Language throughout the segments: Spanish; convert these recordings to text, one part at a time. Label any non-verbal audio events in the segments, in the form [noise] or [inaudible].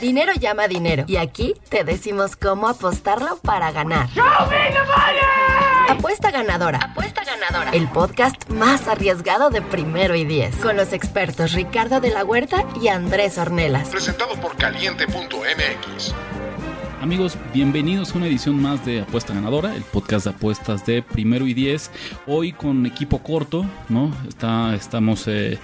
Dinero llama dinero. Y aquí te decimos cómo apostarlo para ganar. Apuesta ganadora. Apuesta ganadora. El podcast más arriesgado de primero y diez. Con los expertos Ricardo de la Huerta y Andrés Ornelas. Presentado por caliente.mx. Amigos, bienvenidos a una edición más de Apuesta Ganadora, el podcast de apuestas de primero y diez. Hoy con equipo corto, ¿no? Está, estamos eh,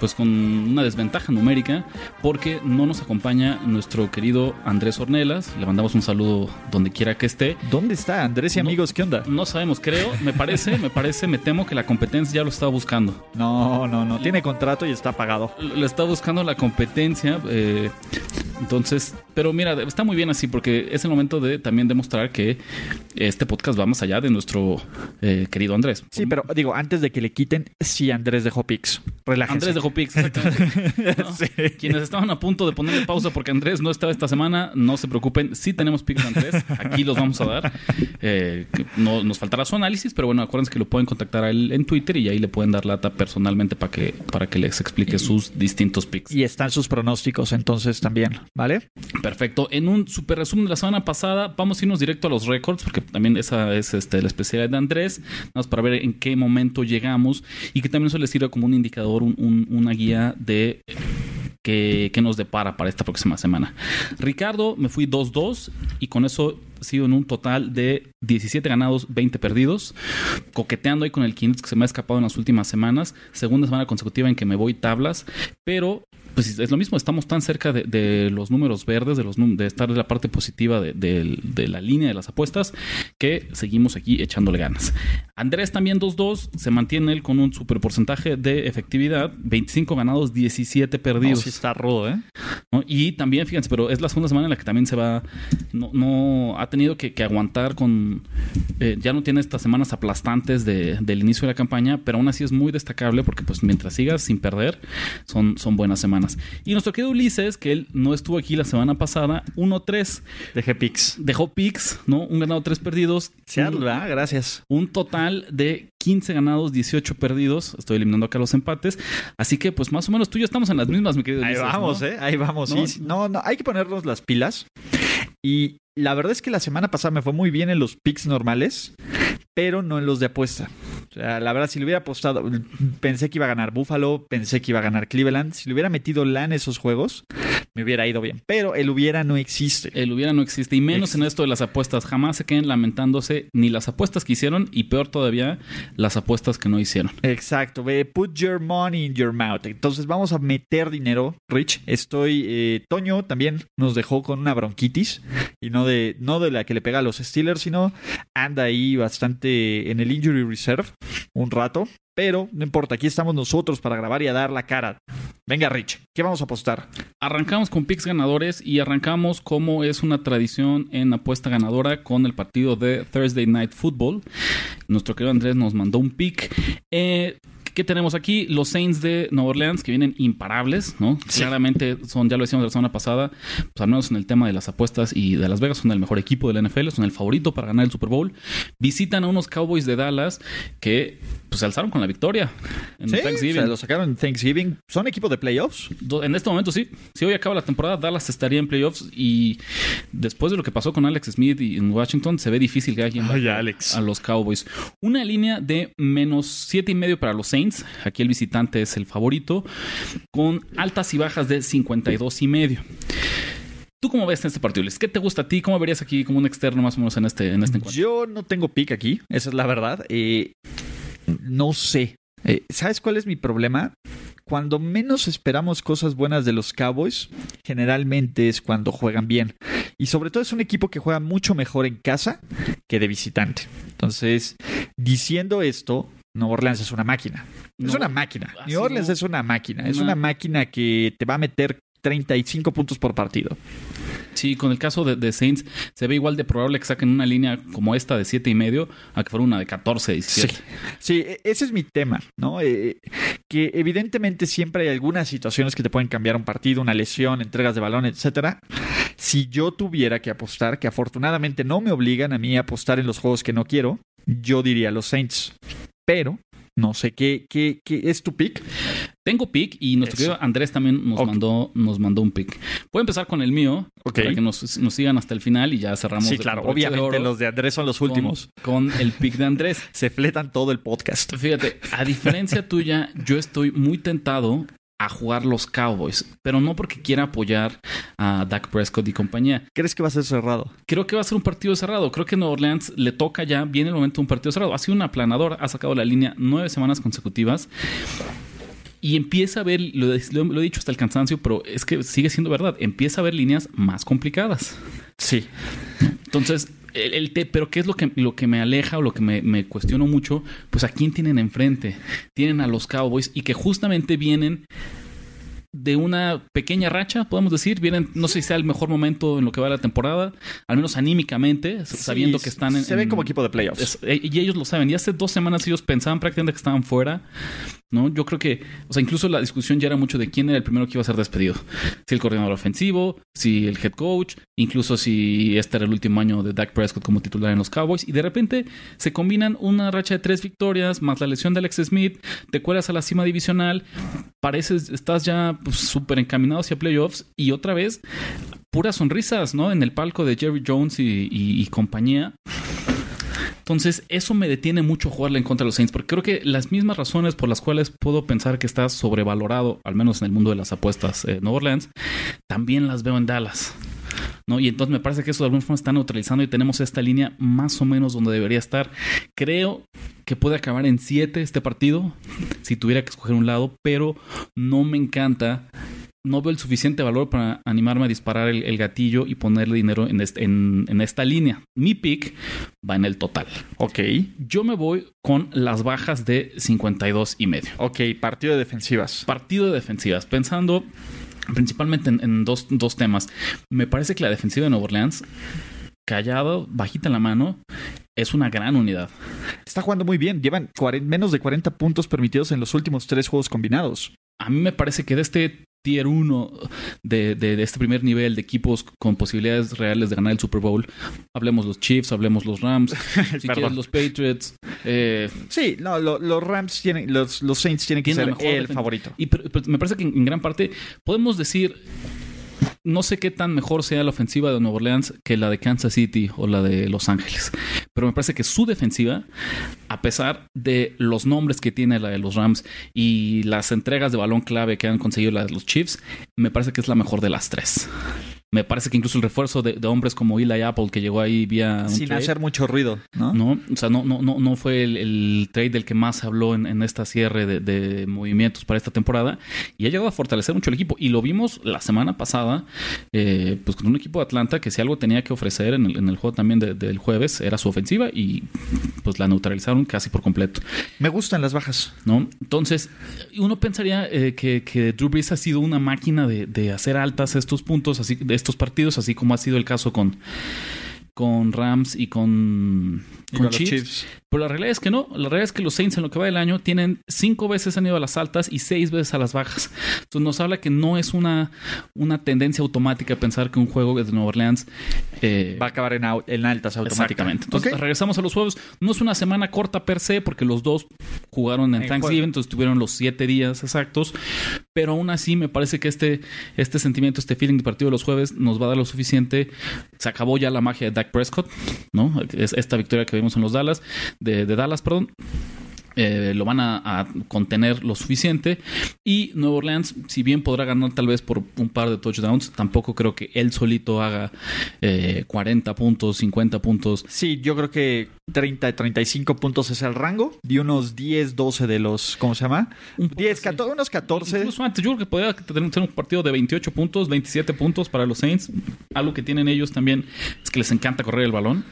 pues con una desventaja numérica porque no nos acompaña nuestro querido Andrés Ornelas. Le mandamos un saludo donde quiera que esté. ¿Dónde está Andrés y amigos? ¿Qué onda? No sabemos, creo, me parece, me parece, me temo que la competencia ya lo está buscando. No, no, no. Tiene contrato y está pagado. Lo está buscando la competencia. Eh, entonces, pero mira, está muy bien así porque es el momento de también demostrar que este podcast va más allá de nuestro eh, querido Andrés. Sí, pero digo, antes de que le quiten, sí, Andrés dejó Pix. Relájense. Andrés dejó Pix, exactamente. [laughs] ¿no? Sí. Quienes estaban a punto de ponerle pausa porque Andrés no estaba esta semana, no se preocupen. Sí tenemos Pix de Andrés, aquí los vamos a dar. Eh, no, nos faltará su análisis, pero bueno, acuérdense que lo pueden contactar a él en Twitter y ahí le pueden dar lata personalmente para que, para que les explique sus distintos Picks. Y están sus pronósticos entonces también, ¿vale? Perfecto. En un super resumen la semana pasada, vamos a irnos directo a los récords, porque también esa es este, la especialidad de Andrés, nada para ver en qué momento llegamos y que también eso les sirva como un indicador, un- un- una guía de que, que nos depara para esta próxima semana. Ricardo, me fui 2-2 y con eso sigo en un total de 17 ganados, 20 perdidos, coqueteando ahí con el 500 que se me ha escapado en las últimas semanas, segunda semana consecutiva en que me voy tablas, pero pues es lo mismo, estamos tan cerca de, de los números verdes, de, los, de estar en la parte positiva de, de- de la línea de las apuestas, que seguimos aquí echándole ganas. Andrés también 2-2, se mantiene él con un super porcentaje de efectividad, 25 ganados, 17 No, perdidos. sí está rudo, ¿eh? ¿no? Y también, fíjense, pero es la segunda semana en la que también se va, no, no ha tenido que, que aguantar con, eh, ya no tiene estas semanas aplastantes de- del inicio de la campaña, pero aún así es muy destacable porque pues mientras sigas sin perder, son, son buenas semanas. Y nuestro querido Ulises, que él no estuvo aquí la semana pasada, 1-3, Dejé Pix. dejó picks, ¿no? Un ganado, tres perdidos. Seattle. Gracias. un total de 15 ganados, 18 perdidos. Estoy eliminando acá los empates. Así que, pues más o menos tú y yo estamos en las mismas, mi querido Ahí Ulises, vamos, ¿no? ¿eh? Ahí vamos. No, sí. No, no, hay que ponernos las pilas. Y la verdad es que la semana pasada me fue muy bien en los picks normales, pero no en los de apuesta. La verdad, si le hubiera apostado, pensé que iba a ganar Buffalo, pensé que iba a ganar Cleveland. Si le hubiera metido la en esos juegos, me hubiera ido bien. Pero el hubiera no existe. El hubiera no existe. Y menos en esto de las apuestas. Jamás se queden lamentándose ni las apuestas que hicieron y peor todavía, las apuestas que no hicieron. Exacto, put your money in your mouth. Entonces vamos a meter dinero, Rich. Estoy, eh, Toño también nos dejó con una bronquitis y no de, no de la que le pega a los Steelers, sino anda ahí bastante en el injury reserve un rato. Pero no importa, aquí estamos nosotros para grabar y a dar la cara. Venga, Rich, ¿qué vamos a apostar? Arrancamos con picks ganadores y arrancamos como es una tradición en apuesta ganadora con el partido de Thursday Night Football. Nuestro querido Andrés nos mandó un pick. Eh, ¿Qué tenemos aquí? Los Saints de Nueva Orleans que vienen imparables, ¿no? Claramente son, ya lo decíamos la semana pasada, pues al menos en el tema de las apuestas y de Las Vegas son el mejor equipo de la NFL, son el favorito para ganar el Super Bowl. Visitan a unos Cowboys de Dallas que pues se alzaron con la victoria en Sí, Thanksgiving. o sea, lo sacaron en Thanksgiving. ¿Son equipo de playoffs? En este momento sí. Si hoy acaba la temporada, Dallas estaría en playoffs y después de lo que pasó con Alex Smith y en Washington, se ve difícil que alguien Ay, Alex. a los Cowboys. Una línea de menos siete y medio para los Saints. Aquí el visitante es el favorito. Con altas y bajas de 52 y medio. ¿Tú cómo ves en este partido? ¿Qué te gusta a ti? ¿Cómo verías aquí como un externo más o menos en este, en este encuentro? Yo no tengo pick aquí, esa es la verdad. Eh, no sé. Eh, ¿Sabes cuál es mi problema? Cuando menos esperamos cosas buenas de los Cowboys, generalmente es cuando juegan bien. Y sobre todo es un equipo que juega mucho mejor en casa que de visitante. Entonces, diciendo esto, Nueva Orleans es una máquina. Es una máquina. así New Orleans no. es una máquina. Es Una- una máquina que te va a meter 35 puntos por partido. Sí, con el caso de, de Saints, se ve igual de probable que saquen una línea como esta de siete y medio a que fuera una de 14, 17. Sí, sí, e- ese es mi tema, ¿no? Eh, que evidentemente siempre hay algunas situaciones que te pueden cambiar un partido, una lesión, entregas de balón, etcétera. Si yo tuviera que apostar, que afortunadamente no me obligan a mí a apostar en los juegos que no quiero, yo diría los Saints. Pero no sé qué, qué, qué es tu pick. Tengo pick y nuestro Eso. querido Andrés también nos mandó nos mandó un pick. Voy a empezar con el mío para que nos, nos sigan hasta el final y ya cerramos. Sí, claro. de Obviamente los de Andrés son los con- últimos. Con, el pick de Andrés. [laughs] Se fletan todo el podcast. Fíjate, a diferencia tuya, yo estoy muy tentado a jugar los Cowboys, pero no porque quiera apoyar a Dak Prescott y compañía. ¿Crees que va a ser cerrado? Creo que va a ser un partido cerrado. Creo que Nueva Orleans le toca ya, viene el momento de un partido cerrado. Ha sido un aplanador, ha sacado la línea nueve semanas consecutivas. Y empieza a ver, lo, lo- lo he dicho hasta el cansancio, pero es que sigue siendo verdad, empieza a ver líneas más complicadas. Sí. Entonces, el, pero ¿qué es lo que, lo que me aleja o lo que me, me cuestiono mucho? Pues a quién tienen enfrente. Tienen a los Cowboys y que justamente vienen de una pequeña racha, podemos decir. Vienen, no sé si sea el mejor momento en lo que va la temporada, al menos anímicamente, sabiendo que están en. Se ven en- como equipo de playoffs. es- eh, y ellos lo saben. Y hace dos semanas ellos pensaban prácticamente que estaban fuera. ¿no? Yo creo que, o sea, incluso la discusión ya era mucho de quién era el primero que iba a ser despedido. Si el coordinador ofensivo, si el head coach, incluso si este era el último año de Dak Prescott como titular en los Cowboys. Y de repente se combinan una racha de tres victorias, más la lesión de Alex Smith, te cuelas a la cima divisional, pareces, estás ya súper encaminado hacia playoffs y otra vez puras sonrisas, ¿no? En el palco de Jerry Jones y, compañía. Entonces, eso me detiene mucho jugarle en contra de los Saints, porque creo que las mismas razones por las cuales puedo pensar que está sobrevalorado, al menos en el mundo de las apuestas, eh, Nueva Orleans, también las veo en Dallas. ¿No? Y entonces me parece que eso de alguna forma está neutralizando y tenemos esta línea más o menos donde debería estar. Creo que puede acabar en 7 este partido, si tuviera que escoger un lado, pero no me encanta. No veo el suficiente valor para animarme a disparar el, el gatillo y ponerle dinero en, este- en- en esta línea. Mi pick va en el total. Ok. Yo me voy con las bajas de 52 y medio. Ok, partido de defensivas. Partido de defensivas. Pensando principalmente en, en dos, dos temas. Me parece que la defensiva de Nueva Orleans, callado, bajita en la mano, es una gran unidad. Está jugando muy bien. Llevan menos de 40 puntos permitidos en los últimos tres juegos combinados. A mí me parece que de este tier 1 de, de- de este primer nivel de equipos con posibilidades reales de ganar el Super Bowl, hablemos los Chiefs, hablemos los Rams, [laughs] si quieres los Patriots, eh, Sí, no, lo- los Rams tienen, los, los Saints tienen que Tienen ser mejor el favorito. Y pero- pero me parece que en, en gran parte podemos decir, no sé qué tan mejor sea la ofensiva de Nueva Orleans que la de Kansas City o la de Los Ángeles, pero me parece que su defensiva, a pesar de los nombres que tiene la de los Rams y las entregas de balón clave que han conseguido la de los Chiefs, me parece que es la mejor de las tres. Me parece que incluso el refuerzo de, de hombres como Eli Apple, que llegó ahí vía Sin trade, hacer mucho ruido, ¿no? ¿no? O sea, no, no, no, no fue el, el trade del que más se habló en, en esta cierre de, de movimientos para esta temporada y ha llegado a fortalecer mucho el equipo. Y lo vimos la semana pasada, eh, pues con un equipo de Atlanta que si algo tenía que ofrecer en el, en el juego también de- del jueves era su ofensiva y pues la neutralizaron casi por completo. Me gustan las bajas. ¿no? Entonces, uno pensaría eh, que, que Drew Brees ha sido una máquina de, de hacer altas estos puntos, así de estos partidos, así como ha sido el caso con, con Rams y con, Y con con los Chiefs. Chiefs. Pero la realidad es que no. La realidad es que los Saints en lo que va del año tienen cinco veces han ido a las altas y seis veces a las bajas. Entonces nos habla que no es una, una tendencia automática pensar que un juego de Nueva Orleans eh, Va a acabar en, au- en altas automáticamente. Entonces regresamos a los juegos. No es una semana corta per se, porque los dos jugaron en En Thanksgiving, juego. entonces tuvieron los siete días exactos. Pero aún así, me parece que este, este sentimiento, este feeling de partido de los jueves nos va a dar lo suficiente. Se acabó ya la magia de Dak Prescott, ¿no? Es esta victoria que vimos en los Dallas, de, de Dallas, perdón. Eh, lo van a, a contener lo suficiente y Nueva Orleans si bien podrá ganar tal vez por un par de touchdowns tampoco creo que él solito haga eh, 40 puntos 50 puntos Sí, yo creo que 30, 35 puntos es el rango. De unos 10, 12 de los, ¿cómo se llama? Un poco 10, así. 14, unos 14. Incluso antes, yo creo que podría tener tener un partido de 28 puntos, 27 puntos para los Saints. Algo que tienen ellos también es que les encanta correr el balón.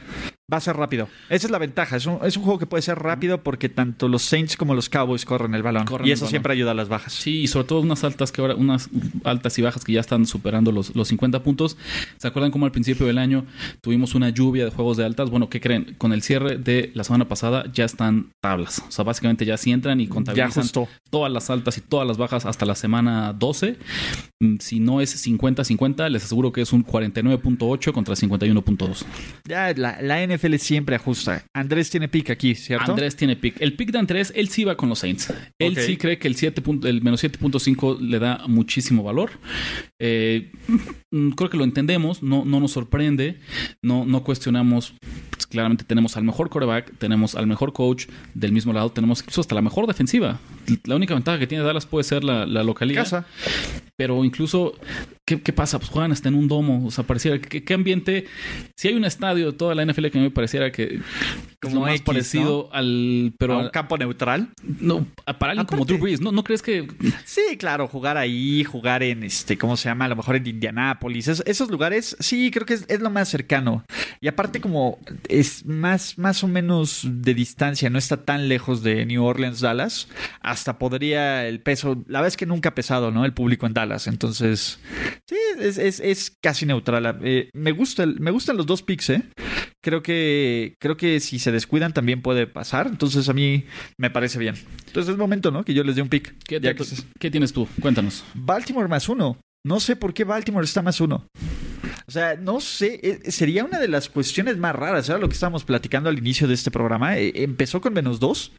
Va a ser rápido. Esa es la ventaja. Es un, es un juego que puede ser rápido porque tanto los Saints como los Cowboys corren el balón. Corren y eso balón. siempre ayuda a las bajas. Sí, y sobre todo unas altas que ahora, unas altas y bajas que ya están superando los, los 50 puntos. ¿Se acuerdan cómo al principio del año tuvimos una lluvia de juegos de altas? Bueno, ¿qué creen? Con el cierre de la semana pasada ya están tablas. O sea, básicamente ya sí entran y contabilizan todas las altas y todas las bajas hasta la semana 12. Mm, Si no es 50-50, les aseguro que es un 49.8 contra 51.2. Ya la, la NFL NFL siempre ajusta. Andrés tiene pick aquí, ¿cierto? Andrés tiene pick. El pick de Andrés, él sí va con los Saints. Él sí cree que el, 7 punto- el menos 7.5 le da muchísimo valor. Eh, mm, creo que lo entendemos, no, no nos sorprende, no, no cuestionamos. Pues, claramente tenemos al mejor coreback, tenemos al mejor coach del mismo lado, tenemos incluso hasta la mejor defensiva. La única ventaja que tiene Dallas puede ser la, la localidad. Casa. Pero incluso, ¿qué, qué pasa? Pues juegan hasta en un domo. O sea, pareciera que qué ambiente. Si hay un estadio de toda la NFL que a mí me pareciera que es Como lo más X, parecido al. Pero a un campo neutral. no, para alguien como Drew Brees, ¿no, ¿no crees que Sí, claro, jugar ahí, jugar en este, ¿cómo se llama? A lo mejor en Indianápolis. Es- esos lugares, sí, creo que es, es lo más cercano. Y aparte, como es más, más o menos de distancia, no está tan lejos de New Orleans, Dallas, hasta podría el peso. La verdad es que nunca ha pesado, ¿no? El público en Dallas. Entonces, sí, es, es- es casi neutral. Eh, me, gusta el- me gustan los dos picks, ¿eh? Creo que, creo que si se descuidan también puede pasar. Entonces, a mí me parece bien. Entonces, es momento, ¿no? Que yo les dé un pick. ¿Qué, Ya te- que se- qué tienes tú? Cuéntanos. Baltimore más uno. No sé por qué Baltimore está más uno. O sea, no sé, eh, sería una de las cuestiones más raras. Era lo que estábamos platicando al inicio de este programa. Eh, empezó con menos dos.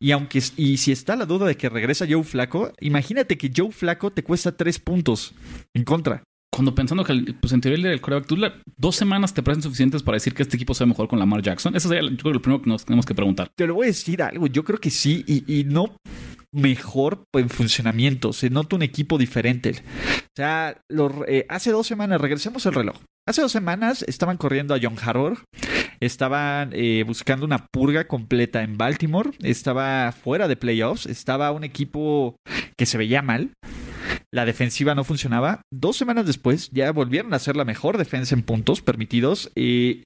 Y aunque y si está la duda de que regresa Joe Flaco, imagínate que Joe Flaco te cuesta tres puntos en contra. Cuando pensando que el- pues en teoría el coreback, ¿tú la- dos semanas te parecen suficientes para decir que este equipo sabe mejor con Lamar Jackson? Eso sería yo creo, lo primero que nos tenemos que preguntar. Te lo voy a decir algo. Yo creo que sí. Y, y no mejor en funcionamiento. Se nota un equipo diferente. O sea, eh, hace dos semanas, regresemos el reloj. Hace dos semanas estaban corriendo a John Harbaugh. Estaban eh, buscando una purga completa en Baltimore. Estaba fuera de playoffs. Estaba un equipo que se veía mal. La defensiva no funcionaba. Dos semanas después ya volvieron a ser la mejor defensa en puntos permitidos. Y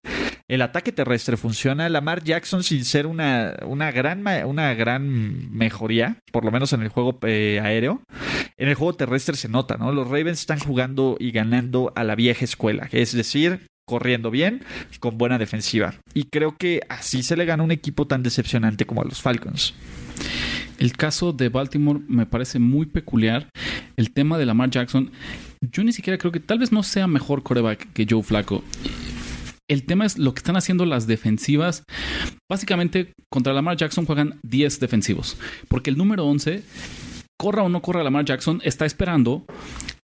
el ataque terrestre funciona. Lamar Jackson, sin ser una, una, gran, una gran mejoría, por lo menos en el juego eh, aéreo, en el juego terrestre se nota, ¿no? Los Ravens están jugando y ganando a la vieja escuela, es decir, corriendo bien, con buena defensiva. Y creo que así se le gana un equipo tan decepcionante como a los Falcons. El caso de Baltimore me parece muy peculiar. El tema de Lamar Jackson, yo ni siquiera creo que tal vez no sea mejor coreback que Joe Flaco. El tema es lo que están haciendo las defensivas. Básicamente, contra Lamar Jackson juegan 10 defensivos. Porque el número 11, corra o no corra Lamar Jackson, está esperando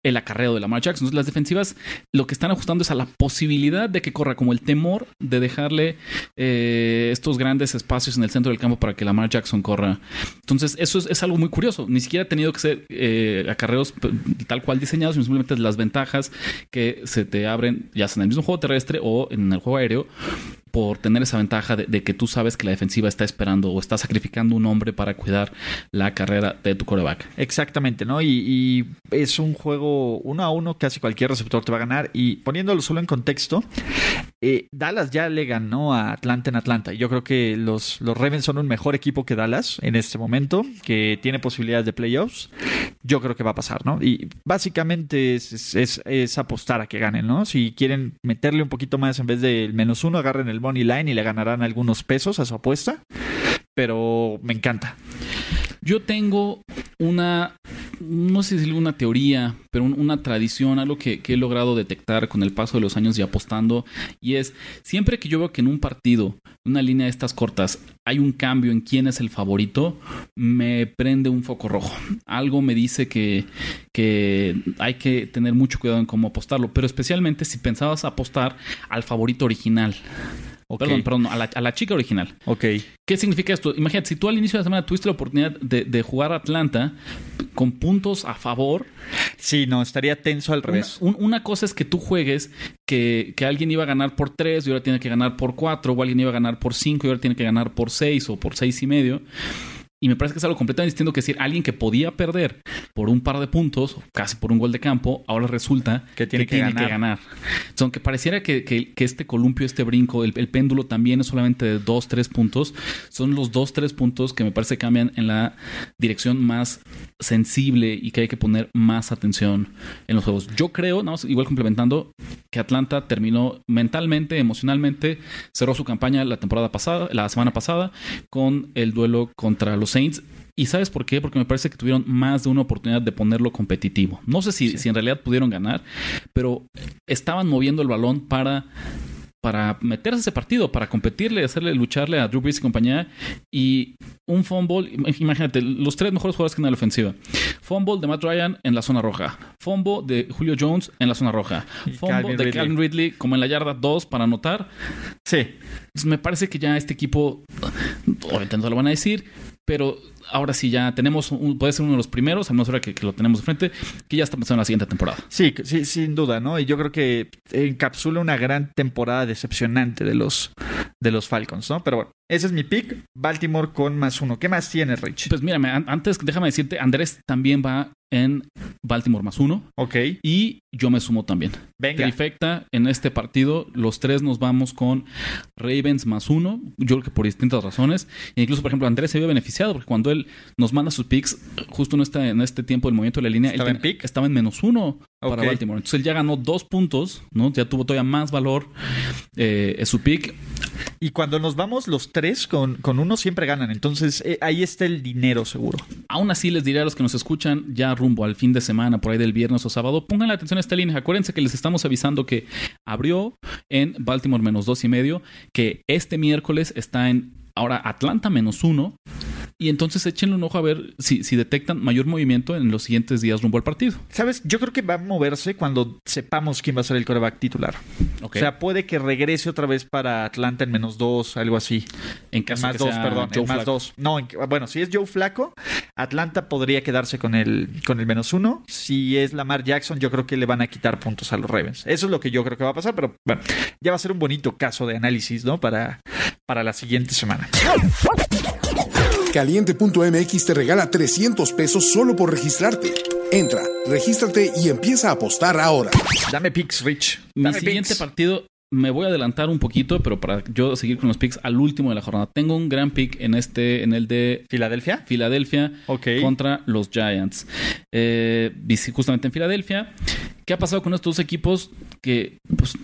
el acarreo de Lamar Jackson. Entonces, las defensivas lo que están ajustando es a la posibilidad de que corra, como el temor de dejarle eh, estos grandes espacios en el centro del campo para que Lamar Jackson corra. Entonces, eso es, es algo muy curioso. Ni siquiera ha tenido que ser eh, acarreos tal cual diseñados, sino simplemente las ventajas que se te abren, ya sea en el mismo juego terrestre o en el juego aéreo, por tener esa ventaja de, que tú sabes que la defensiva está esperando o está sacrificando un hombre para cuidar la carrera de tu coreback. Exactamente, ¿no? Y, y es un juego uno a uno, casi cualquier receptor te va a ganar. Y poniéndolo solo en contexto, eh, Dallas ya le ganó a Atlanta en Atlanta. Yo creo que los, los Ravens son un mejor equipo que Dallas en este momento, que tiene posibilidades de playoffs. Yo creo que va a pasar, ¿no? Y básicamente es- es apostar a que ganen, ¿no? Si quieren meterle un poquito más en vez del menos uno, agarren el money line y le ganarán algunos pesos a su apuesta. Pero me encanta. Yo tengo una, no sé si una teoría, pero un- una tradición, algo que, que he logrado detectar con el paso de los años y apostando, y es siempre que yo veo que en un partido, una línea de estas cortas, hay un cambio en quién es el favorito, me prende un foco rojo. Algo me dice que, que hay que tener mucho cuidado en cómo apostarlo, pero especialmente si pensabas apostar al favorito original. Perdón, perdón, a la, a la chica original. Ok. ¿Qué significa esto? Imagínate, si tú al inicio de la semana tuviste la oportunidad de, de jugar Atlanta con puntos a favor, Sí, no, estaría tenso al una, revés. un- una cosa es que tú juegues que, que alguien iba a ganar por 3 y ahora tiene que ganar por 4, o alguien iba a ganar por 5 y ahora tiene que ganar por 6 o por seis y medio. Y me parece que es algo completamente distinto que decir alguien que podía perder por un par de puntos, casi por un gol de campo, ahora resulta Que tiene que ganar. ganar. Entonces, aunque pareciera que, que- que este columpio, este brinco, el, el péndulo también es solamente de dos, tres puntos, son los dos, tres puntos que me parece cambian en la dirección más sensible y que hay que poner más atención en los juegos. Yo creo, nada más, igual complementando, que Atlanta terminó mentalmente, emocionalmente, cerró su campaña la temporada pasada, la semana pasada, con el duelo contra los Saints. ¿Y sabes por qué? Porque me parece que tuvieron más de una oportunidad de ponerlo competitivo. No sé si, si en realidad pudieron ganar, pero estaban moviendo el balón para para meterse a ese partido, para competirle, hacerle lucharle a Drew Brees y compañía. Y un fumble, imagínate, los tres mejores jugadores que en la ofensiva. Fumble de Matt Ryan en la zona roja. Fumble de Julio Jones en la zona roja. Fumble de Calvin Ridley como en la yarda 2 para anotar. Sí. me parece que ya este equipo, obviamente no lo van a decir, pero ahora sí ya tenemos, puede ser uno de los primeros, a menos ahora que, lo tenemos de frente, que ya está pensando en la siguiente temporada. Sí, sí, sin duda, ¿no? Y yo creo que encapsula una gran temporada decepcionante de los, de los Falcons, ¿no? Pero bueno, ese es mi pick, Baltimore con más uno. ¿Qué más tiene, Rich? Pues mírame, antes déjame decirte, Andrés también va en Baltimore más uno. Ok. Y yo me sumo también. Venga. Trifecta en este partido, los tres nos vamos con Ravens más uno. Yo creo que por distintas razones. E incluso, por ejemplo, Andrés se vio beneficiado porque cuando él nos manda sus picks, justo en este, en este tiempo del movimiento de la línea, ¿Estaba en pick? estaba en menos uno para Baltimore. Entonces él ya ganó dos puntos, ¿no? Ya tuvo todavía más valor eh, su pick. Y cuando nos vamos los tres con, con uno, siempre ganan. Entonces eh, ahí está el dinero seguro. Aún así, les diré a los que nos escuchan ya rumbo al fin de semana, por ahí del viernes o sábado, pongan la atención a esta línea. Acuérdense que les estamos avisando que abrió en Baltimore menos dos y medio, que este miércoles está en ahora Atlanta menos uno y entonces échenle un ojo a ver si, si detectan mayor movimiento en los siguientes días rumbo al partido. Sabes, yo creo que va a moverse cuando sepamos quién va a ser el coreback titular. O sea, puede que regrese otra vez para Atlanta en menos dos, algo así. En caso más dos, perdón, en más dos. No, bueno, si es Joe Flaco, Atlanta podría quedarse con el, con el menos uno. Si es Lamar Jackson, yo creo que le van a quitar puntos a los Ravens. Eso es lo que yo creo que va a pasar, pero bueno, ya va a ser un bonito caso de análisis, ¿no? Para, para la siguiente semana. Caliente.mx te regala 300 pesos solo por registrarte. Entra, regístrate y empieza a apostar ahora. Dame picks, Rich. Mi siguiente partido me voy a adelantar un poquito, pero para yo seguir con los picks al último de la jornada. Tengo un gran pick en este, en el de Filadelfia. Filadelfia contra los Giants. Eh, justamente en Filadelfia. ¿Qué ha pasado con estos dos equipos que pues,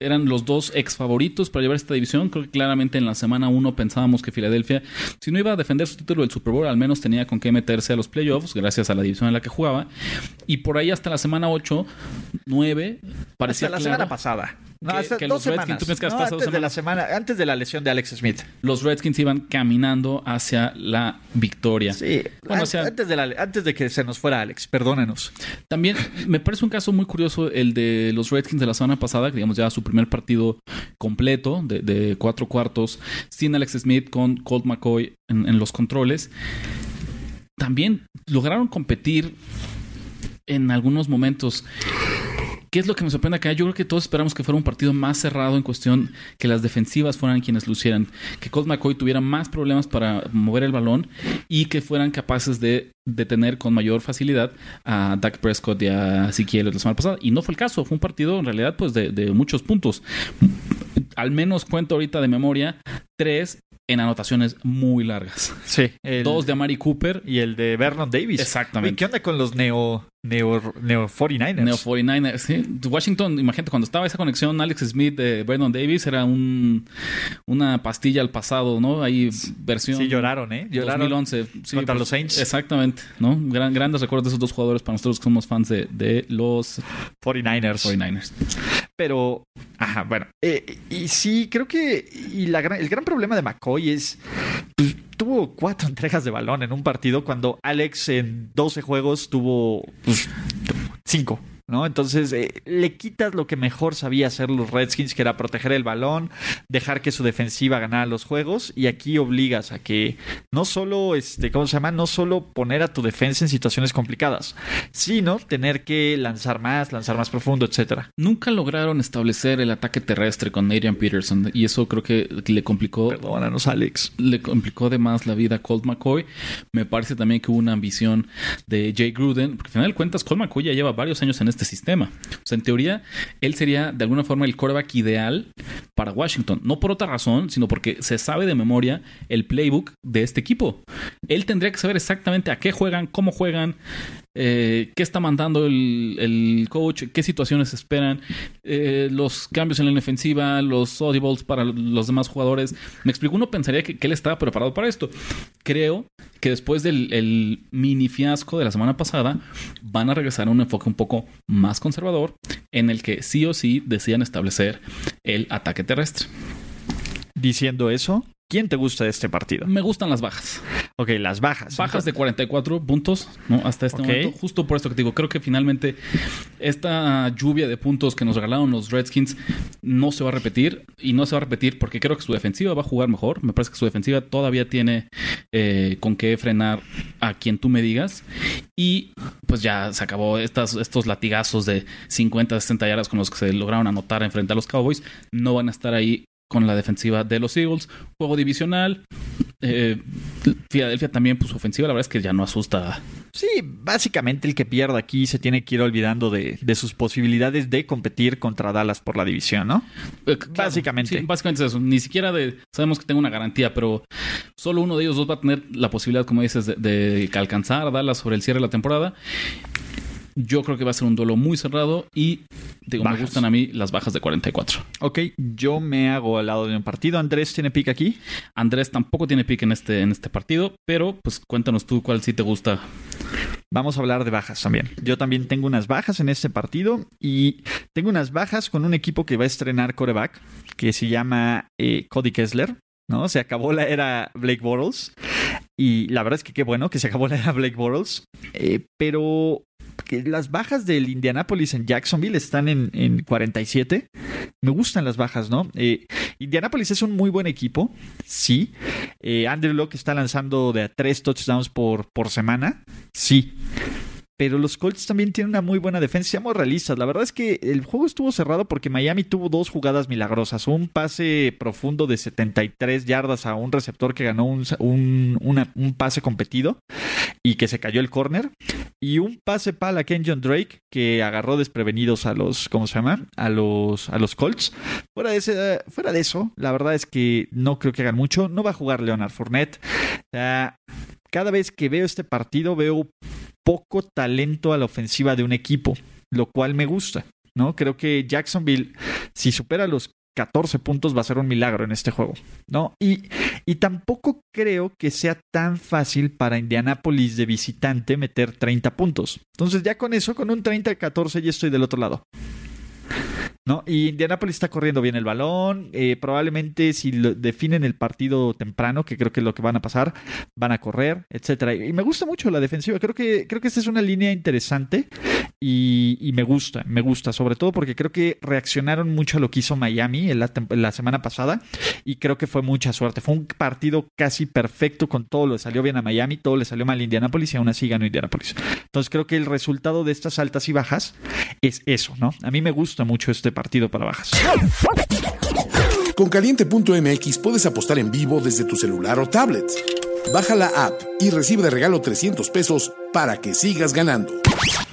eran los dos ex favoritos para llevar esta división? Creo que claramente en la semana 1 pensábamos que Filadelfia, si no iba a defender su título del Super Bowl, al menos tenía con qué meterse a los playoffs, gracias a la división en la que jugaba. Y por ahí hasta la semana 8, 9, parecía hasta la semana pasada. No, que, los Redskins, antes de la semana, antes de la lesión de Alex Smith. Los Redskins iban caminando hacia la victoria. Sí, antes, de antes de que se nos fuera Alex, perdónenos. También me parece un caso muy curioso el de los Redskins de la semana pasada, que digamos ya su primer partido completo de, cuatro cuartos, sin Alex Smith, con Colt McCoy en los controles. También lograron competir en algunos momentos. ¿Qué es lo que me sorprende acá? Yo creo que todos esperamos que fuera un partido más cerrado en cuestión que las defensivas fueran quienes lucieran, que Colt McCoy tuviera más problemas para mover el balón y que fueran capaces de detener con mayor facilidad a Dak Prescott y a Ezequiel la semana pasada. Y no fue el caso, fue un partido en realidad pues de, de muchos puntos. Al menos cuento ahorita de memoria, tres en anotaciones muy largas. Sí. Dos de Amari Cooper. Y el de Vernon Davis. Exactamente. ¿Qué onda con los neo, neo, neo 49ers? Neo 49ers, sí. Washington, imagínate, cuando estaba esa conexión Alex Smith de Vernon Davis, era un, una pastilla al pasado, ¿no? Ahí versión... Sí, lloraron, ¿eh? Lloraron 2011. contra los Saints. Exactamente, ¿no? grandes recuerdos de esos dos jugadores para nosotros que somos fans de, de los... 49ers. 49ers. Pero, ajá, bueno. Eh, y sí, creo que y la el gran problema de McCoy es... Pues, tuvo cuatro [laughs] entregas de balón en un partido cuando Alex en 12 juegos tuvo pues, cinco. ¿No? Entonces eh, le quitas lo que mejor sabía hacer los Redskins, que era proteger el balón, dejar que su defensiva ganara los juegos, y aquí obligas a que no solo, este, ¿cómo se llama? No solo poner a tu defensa en situaciones complicadas, sino tener que lanzar más, lanzar más profundo, etcétera. Nunca lograron establecer el ataque terrestre con Adrian Peterson, y eso creo que le complicó. Perdónanos, Alex. Le complicó de más la vida a Colt McCoy. Me parece también que hubo una ambición de Jay Gruden, porque al final de cuentas, Colt McCoy ya lleva varios años en este sistema. O sea, en teoría, él sería de alguna forma el quarterback ideal para Washington. No por otra razón, sino porque se sabe de memoria el playbook de este equipo. Él tendría que saber exactamente a qué juegan, cómo juegan, eh, qué está mandando el, coach, qué situaciones esperan, eh, los cambios en la defensiva, los audibles para los demás jugadores. Me explico, uno pensaría que, él estaba preparado para esto. Creo que después del el mini fiasco de la semana pasada, van a regresar a un enfoque un poco más conservador en el que sí o sí decían establecer el ataque terrestre. Diciendo eso, ¿Quién te gusta de este partido? Me gustan las bajas. Ok, las bajas. Bajas de 44 puntos, ¿no? Hasta este momento. Justo por esto que te digo, creo que finalmente esta lluvia de puntos que nos regalaron los Redskins no se va a repetir. Y no se va a repetir porque creo que su defensiva va a jugar mejor. Me parece que su defensiva todavía tiene eh, con qué frenar a quien tú me digas. Y pues ya se acabó estas, estos latigazos de 50, 60 yardas con los que se lograron anotar en frente a los Cowboys. No van a estar ahí con la defensiva de los Eagles. Juego divisional. Eh, Filadelfia también, pues ofensiva, la verdad es que ya no asusta. Sí, básicamente el que pierda aquí se tiene que ir olvidando de, sus posibilidades de competir contra Dallas por la división, ¿no? Eh, básicamente. básicamente es eso. Ni siquiera de, sabemos que tengo una garantía, pero solo uno de ellos dos va a tener la posibilidad, como dices, de, de alcanzar a Dallas sobre el cierre de la temporada. Yo creo que va a ser un duelo muy cerrado y digo, me gustan a mí las bajas de 44. Ok, yo me hago al lado de un partido. ¿Andrés tiene pick aquí? Andrés tampoco tiene pick en este, en este partido, pero pues cuéntanos tú cuál sí te gusta. Vamos a hablar de bajas también. Yo también tengo unas bajas en este partido y tengo unas bajas con un equipo que va a estrenar coreback que se llama eh, Cody Kessler. ¿no? Se acabó la era Blake Bortles. Y la verdad es que qué bueno que se acabó la era Blake Bortles. Eh, pero las bajas del Indianapolis en Jacksonville están en, 47. Me gustan las bajas, ¿no? Eh, Indianapolis es un muy buen equipo, sí. Eh, Andrew Locke está lanzando de a tres touchdowns por, por semana, sí pero los Colts también tienen una muy buena defensa. Seamos realistas. La verdad es que el juego estuvo cerrado porque Miami tuvo dos jugadas milagrosas. Un pase profundo de 73 yardas a un receptor que ganó un, pase competido y que se cayó el corner. Y un pase pala a Ken John Drake que agarró desprevenidos a los, ¿cómo se llama? A los, a los Colts. Fuera de, ese, fuera de eso, la verdad es que no creo que hagan mucho. No va a jugar Leonard Fournette. Cada vez que veo este partido veo poco talento a la ofensiva de un equipo, lo cual me gusta, ¿no? Creo que Jacksonville, si supera los 14 puntos, va a ser un milagro en este juego, ¿no? Y, y tampoco creo que sea tan fácil para Indianapolis de visitante meter 30 puntos. Entonces, ya con eso, con un 30-14, ya estoy del otro lado. ¿No? Y Indianapolis está corriendo bien el balón. Eh, probablemente si definen el partido temprano, que creo que es lo que van a pasar, van a correr, etcétera. Y me gusta mucho la defensiva. Creo que, creo que esta es una línea interesante y, me gusta, me gusta. Sobre todo porque creo que reaccionaron mucho a lo que hizo Miami en la, semana pasada y creo que fue mucha suerte. Fue un partido casi perfecto con todo. Le salió bien a Miami, todo le salió mal a Indianapolis y aún así ganó Indianapolis. Entonces creo que el resultado de estas altas y bajas es eso, ¿no? A mí me gusta mucho este partido para bajas. Con caliente.mx puedes apostar en vivo desde tu celular o tablet. Baja la app y recibe de regalo 300 pesos para que sigas ganando.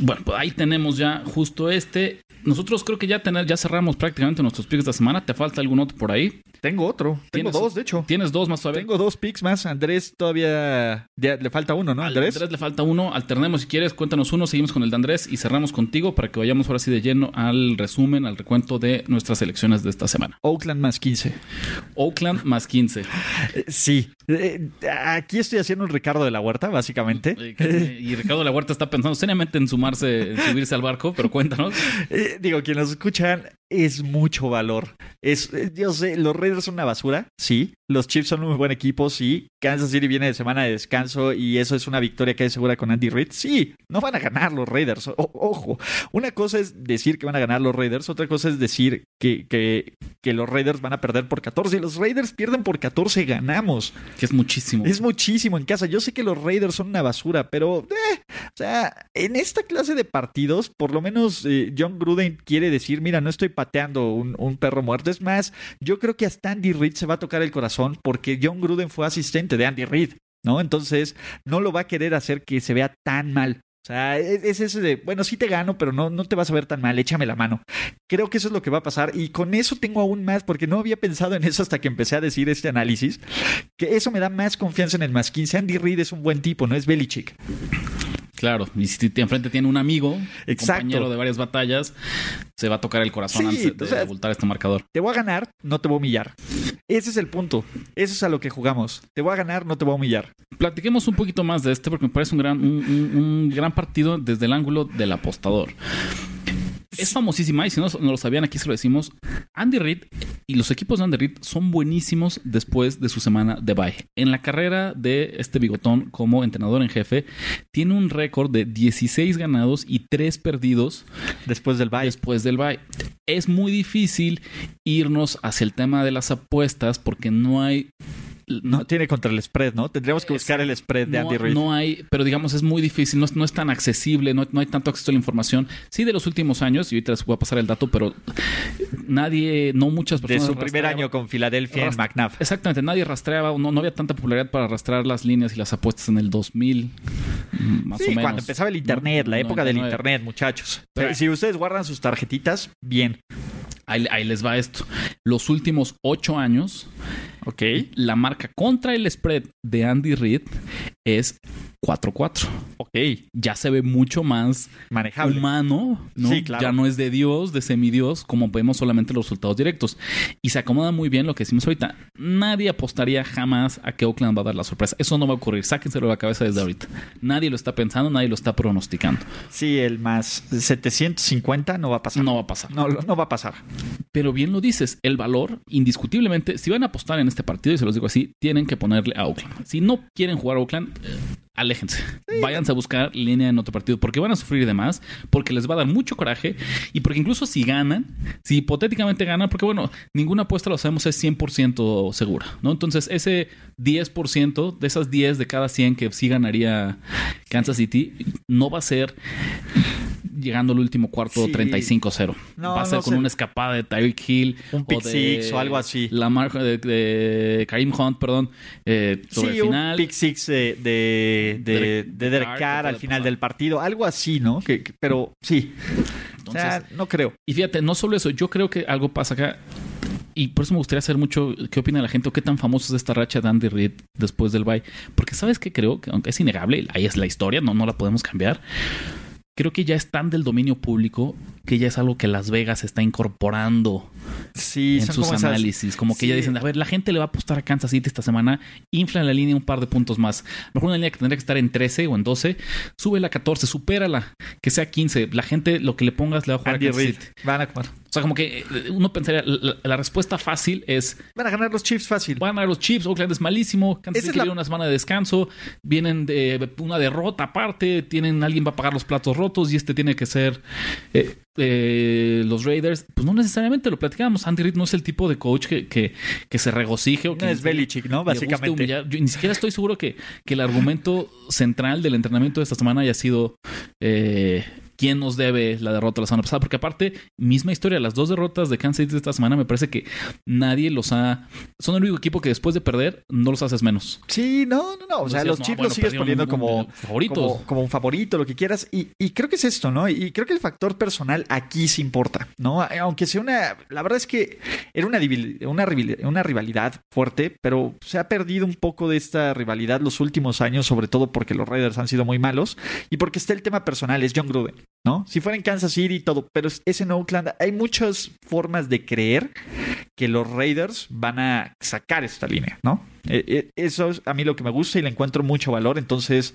Bueno, pues ahí tenemos ya justo este. Nosotros creo que ya, tener, ya cerramos prácticamente nuestros picks de esta semana. ¿Te falta algún otro por ahí? Tengo otro. Tengo dos, de hecho. Tienes dos más todavía. Tengo dos picks más. Andrés todavía le falta uno, ¿no? Andrés. Andrés le falta uno. Alternemos si quieres. Cuéntanos uno. Seguimos con el de Andrés y cerramos contigo para que vayamos ahora sí de lleno al resumen, al recuento de nuestras elecciones de esta semana. Oakland más 15. Oakland más 15. [laughs] Sí. Eh, aquí estoy haciendo un Ricardo de la Huerta, básicamente. Y Ricardo de la Huerta está pensando seriamente en sumarse, en subirse al barco, pero cuéntanos. [laughs] Eh, digo, quienes nos escuchan, es mucho valor. Es, eh, yo sé, los Raiders son una basura, sí. Los Chiefs son un muy buen equipo, sí. Kansas City viene de semana de descanso y eso es una victoria que hay segura con Andy Reid. Sí, no van a ganar los Raiders. ojo, una cosa es decir que van a ganar los Raiders, otra cosa es decir que, que, que, los Raiders van a perder por 14. Y los Raiders pierden por 14, ganamos. Que es muchísimo. Es muchísimo en casa. Yo sé que los Raiders son una basura, pero, eh, o sea, en esta clase de partidos, por lo menos eh, John Gruden quiere decir, mira, no estoy pateando un, perro muerto. Es más, yo creo que hasta Andy Reid se va a tocar el corazón porque John Gruden fue asistente de Andy Reid, ¿no? Entonces no lo va a querer hacer que se vea tan mal. O sea, es ese de, bueno, sí te gano, pero no, no te vas a ver tan mal, échame la mano. Creo que eso es lo que va a pasar y con eso tengo aún más, porque no había pensado en eso hasta que empecé a decir este análisis, que eso me da más confianza en el más 15. Andy Reid es un buen tipo, no es Belichick. Claro, y si te enfrente tiene un amigo, Exacto. compañero de varias batallas, se va a tocar el corazón Sí, antes de o sea, abultar este marcador. Te voy a ganar, no te voy a humillar. Ese es el punto. Eso es a lo que jugamos. Te voy a ganar, no te voy a humillar. Platiquemos un poquito más de este porque me parece un gran, un, un- un gran partido desde el ángulo del apostador. Es famosísima y si no, no lo sabían, aquí se lo decimos. Andy Reid y los equipos de Andy Reid son buenísimos después de su semana de bye. En la carrera de este bigotón como entrenador en jefe, tiene un récord de 16 ganados y 3 perdidos Después del bye. después del bye. Es muy difícil irnos hacia el tema de las apuestas porque no hay No tiene contra el spread, ¿no? Tendríamos que buscar el spread de no, Andy Reid. no hay, pero digamos es muy difícil, no, es- no es tan accesible, no, no hay tanto acceso a la información. Sí, de los últimos años, y ahorita les voy a pasar el dato, pero nadie, no muchas de personas. su primer año con Filadelfia en McNabb. Exactamente, nadie rastreaba, no, no había tanta popularidad para rastrear las líneas y las apuestas en el 2000, mm, más Sí, o menos. cuando empezaba el internet, la época del 99. internet, muchachos. Pero- si ustedes guardan sus tarjetitas, bien. Ahí, ahí les va esto. Los últimos ocho años, Ok. la marca contra el spread de Andy Reid es 4-4. Ok. Ya se ve mucho más Manejable. humano, ¿no? Sí, claro. Ya no es de Dios, de semidios, como vemos solamente los resultados directos. Y se acomoda muy bien lo que decimos ahorita. Nadie apostaría jamás a que Oakland va a dar la sorpresa. Eso no va a ocurrir. Sáquenselo de la cabeza desde ahorita. Nadie lo está pensando, nadie lo está pronosticando. Sí, el más 750 no va a pasar. No va a pasar. No, no va a pasar. Pero bien lo dices, el valor, indiscutiblemente, si van a apostar en este partido, y se los digo así, tienen que ponerle a Oakland. Si no quieren jugar a Oakland, eh, aléjense. Váyanse a buscar línea en otro partido, porque van a sufrir de más, porque les va a dar mucho coraje, y porque incluso si ganan, si hipotéticamente ganan, porque bueno, ninguna apuesta lo sabemos es 100% segura, ¿no? Entonces, ese 10%, de esas 10 de cada 100 que sí ganaría Kansas City, no va a ser llegando al último cuarto Sí. 35-0. No, va a ser no con sé. una escapada de Tyreek Hill. Un pick six o algo así. La marca de, de Karim Hunt, perdón, eh, sobre sí, el final. un pick six de, de, de, Derek- de Derek Carr, al final pasar. del partido. Algo así, ¿no? Que, que- pero sí. o sea, Entonces, no creo. y fíjate, no solo eso, yo creo que algo pasa acá. Y por eso me gustaría saber mucho qué opina la gente o qué tan famoso es esta racha de Andy Reid después del bye. Porque sabes que creo que, aunque es innegable, ahí es la historia, no, no la podemos cambiar. Creo que ya es tan del dominio público que ya es algo que Las Vegas está incorporando Sí, en sus como esas- análisis. Como que Sí. ya dicen, a ver, la gente le va a apostar a Kansas City esta semana, infla la línea un par de puntos más. Mejor una línea que tendría que estar en 13 o en 12, súbela a 14, supérala, que sea 15. La gente lo que le pongas le va a jugar Andy a Kansas. City. Van a comer. O sea, como que eh, uno pensaría, la, la respuesta fácil es, Van a ganar los Chiefs fácil. van a ganar los Chiefs, Oakland es malísimo, Kansas City la- una semana de descanso, vienen de una derrota aparte, tienen alguien va a pagar los platos rotos y este tiene que ser eh, eh, los Raiders. Pues no necesariamente lo platicábamos. Andy Reid no es el tipo de coach que, que, que se regocije o que No es Belichick, ¿no? Básicamente. Yo ni siquiera estoy seguro que, que el argumento central del entrenamiento de esta semana haya sido eh, quién nos debe la derrota la semana pasada. Porque aparte, misma historia, las dos derrotas de Kansas City de esta semana me parece que nadie los ha... Son el único equipo que después de perder no los haces menos. Sí, no, no, no. O sea, decías, los no, Chiefs bueno, los sigues poniendo un- como, favoritos. como, como un favorito, lo que quieras. Y, y creo que es esto, ¿no? Y creo que el factor personal aquí sí importa, ¿no? Aunque sea una. La verdad es que era una, una rivalidad fuerte, pero se ha perdido un poco de esta rivalidad los últimos años, sobre todo porque los Raiders han sido muy malos y porque está el tema personal, es John Gruden, ¿no? Si fuera en Kansas City y todo, pero es en Oakland. Hay muchas formas de creer que los Raiders van a sacar esta línea, ¿no? Eh, eh, Eso es a mí lo que me gusta y le encuentro mucho valor. Entonces,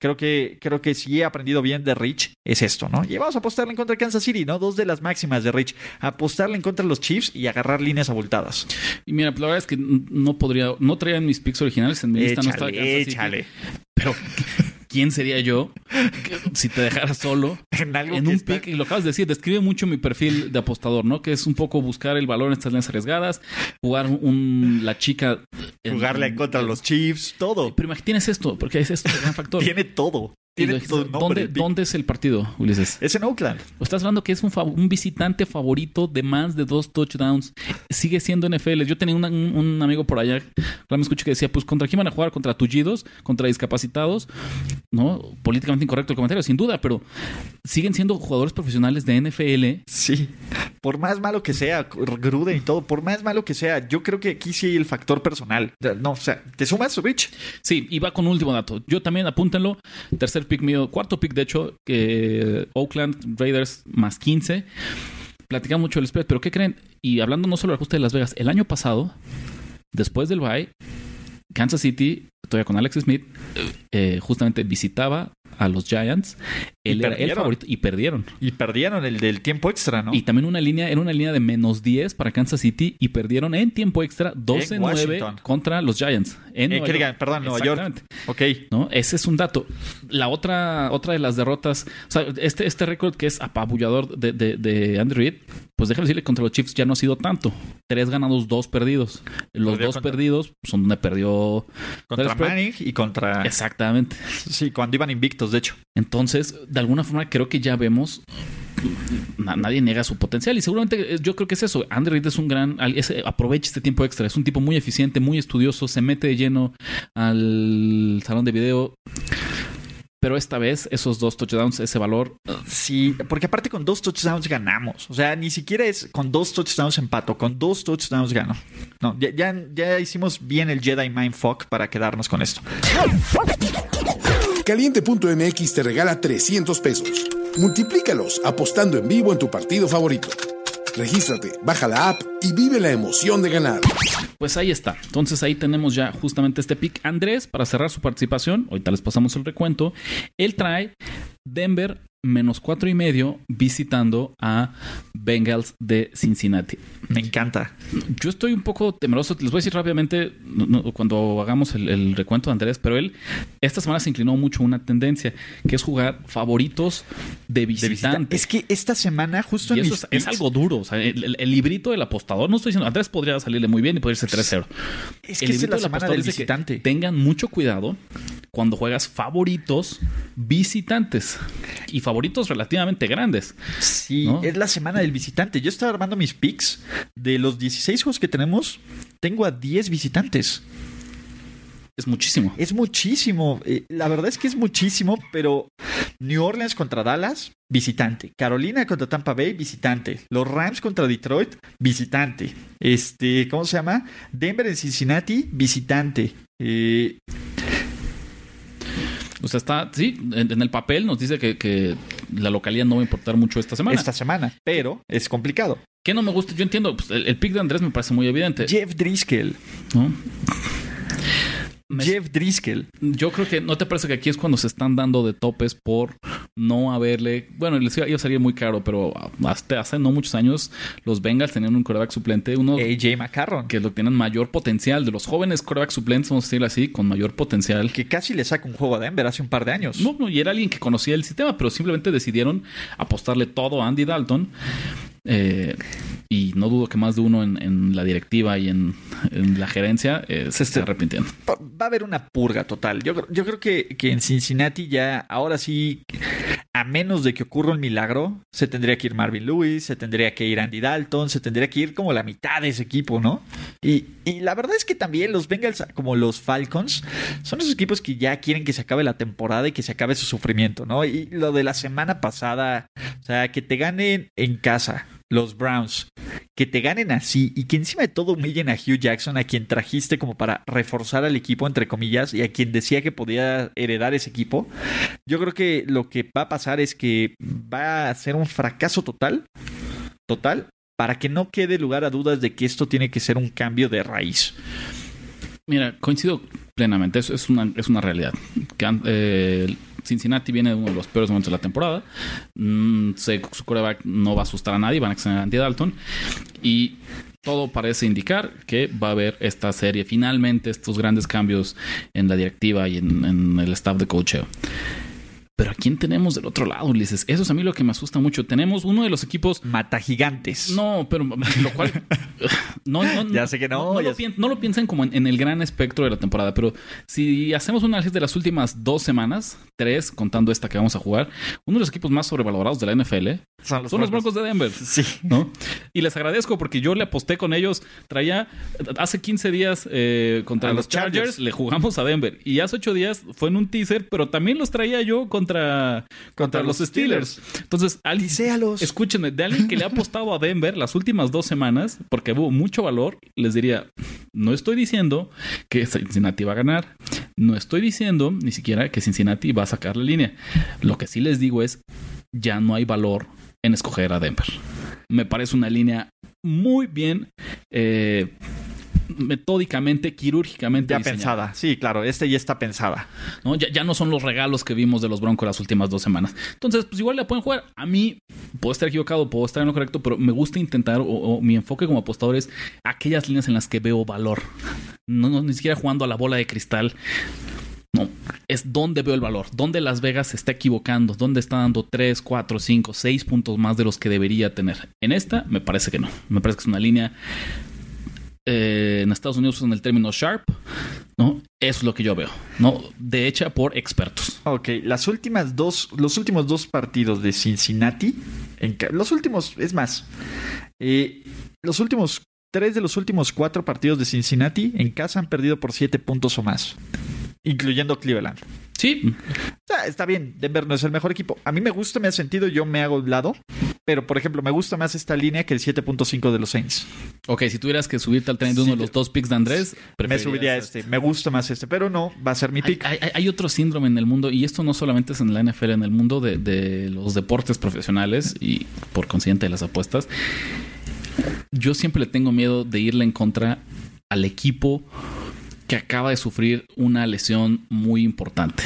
creo que, creo que si he aprendido bien de Rich, es esto, ¿no? Y vamos a apostarle en contra de Kansas City, ¿no? Dos de las máximas de Rich. Apostarle en contra de los Chiefs y agarrar líneas abultadas. Y mira, la verdad es que no podría... No traían mis picks originales en mi lista. no estaba Kansas City. Pero, ¿quién sería yo si te dejara solo [laughs] En algo en que un está- pick? Y lo acabas de decir, describe mucho mi perfil de apostador, ¿no? Que es un poco buscar el valor en estas líneas arriesgadas, jugar un, la chica. en- Jugarle en contra los Chiefs, todo. Pero tienes esto, porque es esto el gran factor. [laughs] Tiene todo. Tiene nombre. ¿Dónde. ¿Dónde es el partido, Ulises? Es en Oakland. Estás hablando que es un, visitante favorito de más de dos touchdowns. Sigue siendo NFL. Yo tenía una- un, un amigo por allá, me escuché que decía, pues contra quién van a jugar, contra tullidos, contra discapacitados. No, políticamente incorrecto el comentario, sin duda, pero siguen siendo jugadores profesionales de NFL Sí. por más malo que sea, Gruden y todo, por más malo que sea, yo creo que aquí sí hay el factor personal. No, o sea, ¿te sumas, Rich? Sí, y va con un último dato. Yo también, apúntenlo. Tercer pick mío, cuarto pick, de hecho, que Oakland Raiders más 15. Platicamos mucho del spread, pero ¿qué creen? Y hablando no solo del ajuste de Las Vegas, el año pasado, después del bye, Kansas City, todavía con Alex Smith, eh, justamente visitaba a los Giants. Él Y era el favorito y perdieron. Y perdieron el del tiempo extra, ¿no? Y también una línea, era una línea de menos 10 para Kansas City y perdieron en tiempo extra En 12-9 Washington. contra los Giants. En Eh, Nueva York. perdón, Nueva York. Exactamente. Ok. ¿no? Ese es un dato. La otra, otra de las derrotas, o sea, este, este récord que es apabullador de, de, de Andy Reid, pues déjame decirle, contra los Chiefs ya no ha sido tanto. Tres ganados, dos perdidos. Los Perdió dos contra- perdidos son donde perdió Contra. Manning y contra. Exactamente. Sí, cuando iban invictos, de hecho. Entonces, de alguna forma creo que ya vemos na- nadie niega su potencial y seguramente eh, yo creo que es eso. Andy Reid es un gran, es- aprovecha este tiempo extra, es un tipo muy eficiente, muy estudioso, se mete de lleno al salón de video. Pero esta vez esos dos touchdowns, ese valor, Sí, porque aparte con dos touchdowns ganamos. O sea, ni siquiera es con dos touchdowns empato, con dos touchdowns gano. No, ya, hicimos bien el Jedi Mindfuck para quedarnos con esto. Caliente.mx te regala 300 pesos. Multiplícalos apostando en vivo en tu partido favorito. Regístrate, baja la app y vive la emoción de ganar. pues ahí está. Entonces ahí tenemos ya justamente este pick. Andrés, para cerrar su participación, ahorita les pasamos el recuento, él trae Denver menos cuatro y medio visitando a Bengals de Cincinnati. Me encanta. Yo estoy un poco temeroso, les voy a decir rápidamente cuando hagamos el, el recuento de Andrés, pero él esta semana se inclinó mucho a una tendencia, que es jugar favoritos de De visita. visitante. Es que esta semana, justo en mis es, es algo duro. O sea, el, el- el librito del apostador, no estoy diciendo, Andrés podría salirle muy bien y podría irse 3-0. Es el que es librito la del semana apostador del dice que visitante. tengan mucho cuidado cuando juegas favoritos visitantes y favoritos relativamente grandes. Sí, ¿no? es la semana del visitante. Yo estaba armando mis picks. De los 16 juegos que tenemos, tengo a 10 visitantes. Es muchísimo. Es muchísimo. Eh, la verdad es que es muchísimo, pero New Orleans contra Dallas, visitante. Carolina contra Tampa Bay, visitante. Los Rams contra Detroit, visitante. Este, ¿cómo se llama? Denver en Cincinnati, visitante. Eh, O sea, está, sí, en, en el papel nos dice que, que la localidad no va a importar mucho esta semana. esta semana, pero es complicado. ¿Qué no me gusta? Yo entiendo, pues, el, el pick de Andrés me parece muy evidente. Jeff Driscoll. ¿no? Me- Jeff Driscoll. Yo creo que no te parece que aquí es cuando se están dando de topes por no haberle. Bueno, les iba iba a salir muy caro, pero hasta hace no muchos años los Bengals tenían un quarterback suplente, uno AJ McCarron. que lo tienen mayor potencial de los jóvenes quarterback suplentes, vamos a decirlo así, con mayor potencial. Que casi le saca un juego a Denver hace un par de años. No, no, y era alguien que conocía el sistema, pero simplemente decidieron apostarle todo a Andy Dalton. Eh, y no dudo que más de uno en, en la directiva y en, en la gerencia eh, se esté arrepintiendo. Va a haber una purga total. Yo, creo- yo creo que, que en Cincinnati ya, ahora sí, a menos de que ocurra un milagro, se tendría que ir Marvin Lewis, se tendría que ir Andy Dalton, se tendría que ir como la mitad de ese equipo, ¿no? Y, y la verdad es que también los Bengals, como los Falcons, son esos equipos que ya quieren que se acabe la temporada y que se acabe su sufrimiento, ¿no? Y lo de la semana pasada, o sea, que te ganen en casa los Browns, que te ganen así y que encima de todo humillen a Hugh Jackson, a quien trajiste como para reforzar al equipo, entre comillas, y a quien decía que podía heredar ese equipo, yo creo que lo que va a pasar es que va a ser un fracaso total, total, para que no quede lugar a dudas de que esto tiene que ser un cambio de raíz. Mira, coincido plenamente, eso es una, es una realidad. Eh, Cincinnati viene de uno de los peores momentos de la temporada. Mm, que su quarterback no va a asustar a nadie, van a extender a Andy Dalton. Y todo parece indicar que va a haber esta serie, finalmente, estos grandes cambios en la directiva y en, en el staff de coacheo. Pero ¿a quién tenemos del otro lado, Ulises? Eso es a mí lo que me asusta mucho. Tenemos uno de los equipos Mata gigantes. no, pero lo cual. [laughs] No, no, Ya sé que no, No, ya lo, no piensen como en, en el gran espectro de la temporada, pero si hacemos un análisis de las últimas dos semanas, tres, contando esta que vamos a jugar, uno de los equipos más sobrevalorados de la NFL son los, son los Broncos de Denver. Sí. ¿no? Y les agradezco porque yo le aposté con ellos. Traía hace 15 días eh, contra A los los Chargers, Chargers. le jugamos a Denver. Y hace 8 días fue en un teaser, pero también los traía yo contra contra, contra, los, Steelers. Entonces, alguien, escúchenme, de alguien que le ha [laughs] apostado a Denver las últimas dos semanas, porque hubo mucho valor, les diría, no estoy diciendo que Cincinnati va a ganar, no estoy diciendo ni siquiera que Cincinnati va a sacar la línea. Lo que sí les digo es, ya no hay valor en escoger a Denver. Me parece una línea muy bien eh, metódicamente, quirúrgicamente ya pensada. Sí, claro, este ya está pensada. ¿no? Ya, no son los regalos que vimos de los Broncos las últimas dos semanas. Entonces, pues igual la pueden jugar. A mí, puedo estar equivocado, puedo estar en lo correcto, pero me gusta intentar, o, mi enfoque como apostador es aquellas líneas en las que veo valor. No, no, ni siquiera jugando a la bola de cristal. No, es donde veo el valor, donde Las Vegas se está equivocando, donde está dando 3, 4, 5, 6 puntos más de los que debería tener. En esta, me parece que no. Me parece que es una línea eh, en Estados Unidos usan el término sharp, ¿no? Eso es lo que yo veo, ¿no? De hecha por expertos. Ok, las últimas dos, los últimos dos partidos de Cincinnati, en, los últimos, es más, eh, los últimos tres de los últimos cuatro partidos de Cincinnati en casa han perdido por siete puntos o más, incluyendo Cleveland. Sí. está bien, Denver no es el mejor equipo. A mí me gusta, me ha sentido, yo me hago un lado. Pero, por ejemplo, me gusta más esta línea que el 7.5 de los Saints. Ok, si tuvieras que subirte al tren de uno de los dos picks de Andrés, me subiría este. Me gusta más este, pero no, va a ser mi pick. Hay, otro síndrome en el mundo, y esto no solamente es en la NFL, en el mundo de, de los deportes profesionales y por consciente de las apuestas. Yo siempre le tengo miedo de irle en contra al equipo que acaba de sufrir una lesión muy importante.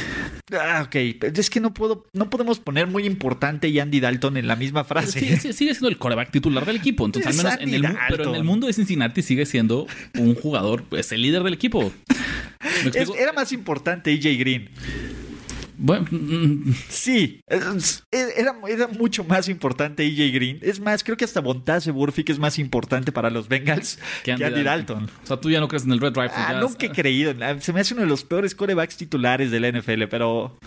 Ah, ok. Es que no puedo, no podemos poner muy importante y Andy Dalton en la misma frase. Sí, sigue siendo el coreback titular del equipo. Entonces, al menos en el, pero en el mundo de Cincinnati sigue siendo un jugador, es el líder del equipo. era más importante AJ Green. Bueno, sí, era, era, mucho más importante EJ Green. Es más, creo que hasta Bontase Burfict es más importante para los Bengals que Andy, Dalton. O sea, tú ya no crees en el Red Rifle. Ah, nunca he creído. Se me hace uno de los peores corebacks titulares de la NFL, pero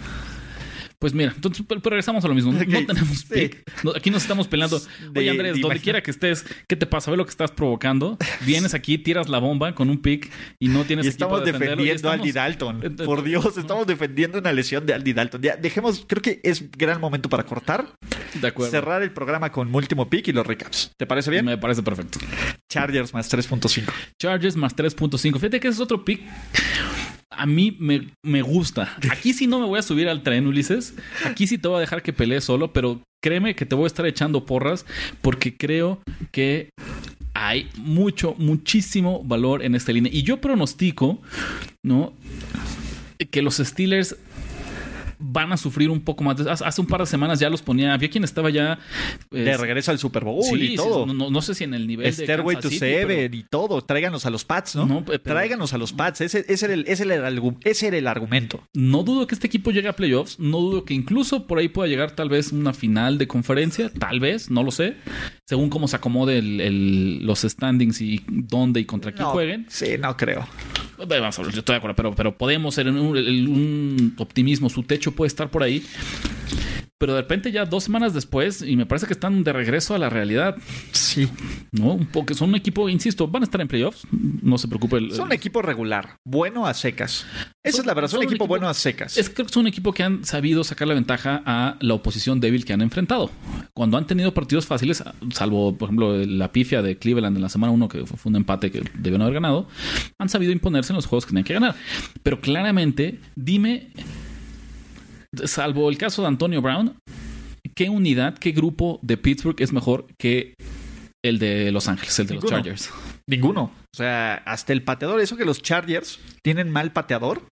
pues mira, entonces pero regresamos a lo mismo. No, [laughs] tenemos pick. aquí nos estamos peleando. [laughs] Oye, Andrés, donde quiera que estés, ¿qué te pasa? Ve lo que estás provocando. Vienes aquí, tiras la bomba con un pick y no tienes y estamos defendiendo a Aldi Dalton. Por Dios, estamos defendiendo una lesión de Aldi Dalton. Ya, dejemos, creo que es gran momento para cortar. De acuerdo. Cerrar el programa con último pick y los recaps. ¿Te parece bien? Me parece perfecto. Chargers más 3.5. Chargers más 3.5. Fíjate que ese es otro pick a mí me, gusta. [laughs] Aquí sí no me voy a subir al tren, Ulises. Aquí sí te voy a dejar que pelees solo, pero créeme que te voy a estar echando porras porque creo que hay mucho, muchísimo valor en esta línea. Y yo pronostico, ¿no? Que los Steelers van a sufrir un poco más. Hace un par de semanas ya los ponía. Había quien estaba ya. de regreso al Super Bowl y todo. no, sé si en el nivel Stairway to Seven y todo. Tráiganos a los Pats, ¿no? Tráiganos a los Pats. Ese, era el, ese, era el, ese era el argumento. No dudo que este equipo llegue a playoffs. No dudo que incluso por ahí pueda llegar tal vez una final de conferencia. Tal vez, no lo sé. Según cómo se acomode los standings y dónde y contra quién jueguen. Sí, no creo. Vamos, yo estoy de acuerdo, pero, pero podemos ser un, un optimismo. Su techo puede estar por ahí. Pero de repente ya dos semanas después, y me parece que están de regreso a la realidad. Sí. ¿No? Un poco, son un equipo, insisto, van a estar en playoffs. No se preocupe. son un equipo regular, bueno a secas. Esa es la verdad, son, un equipo, bueno a secas. Es, creo que son un equipo que han sabido sacar la ventaja a la oposición débil que han enfrentado. Cuando han tenido partidos fáciles, salvo, por ejemplo, la pifia de Cleveland en la semana 1, que fue un empate que debieron haber ganado, han sabido imponerse en los juegos que tenían que ganar. Pero claramente, dime salvo el caso de Antonio Brown, ¿qué unidad, qué grupo de Pittsburgh es mejor que el de Los Ángeles, el de los Chargers? Ninguno. O sea, hasta el pateador, eso que los Chargers tienen mal pateador.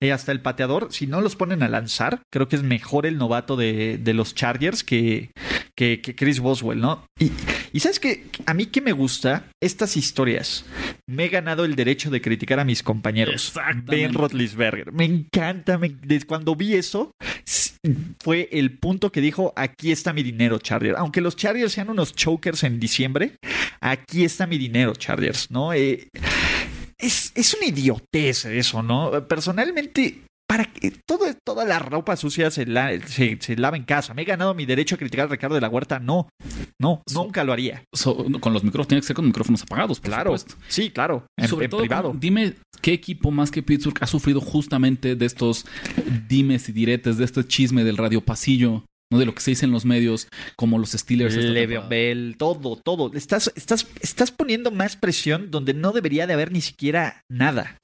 Y hasta el pateador, si no los ponen a lanzar, creo que es mejor el novato de, de los Chargers que, que, Chris Boswell, ¿no? Y, y sabes que a mí que me gusta estas historias. Me he ganado el derecho de criticar a mis compañeros. Ben Roethlisberger. Me encanta. desde cuando vi eso, fue el punto que dijo: aquí está mi dinero, Chargers. Aunque los Chargers sean unos chokers en diciembre, aquí está mi dinero, Chargers, ¿no? Eh, es, es una idiotez eso, ¿no? Personalmente, para que todo, toda la ropa sucia se, la, se, se lava en casa. Me he ganado mi derecho a criticar a Ricardo de la Huerta. No, no, So- nunca lo haría. So- con los micrófonos, tiene que ser con micrófonos apagados, por Claro, supuesto. sí, claro, en, Sobre en todo, privado. dime qué equipo más que Pittsburgh ha sufrido justamente de estos dimes y diretes, de este chisme del radio pasillo, ¿no? de lo que se dice en los medios, como los Steelers. Le'Veon. Bell, todo, todo. Estás, estás, estás poniendo más presión donde no debería de haber ni siquiera nada.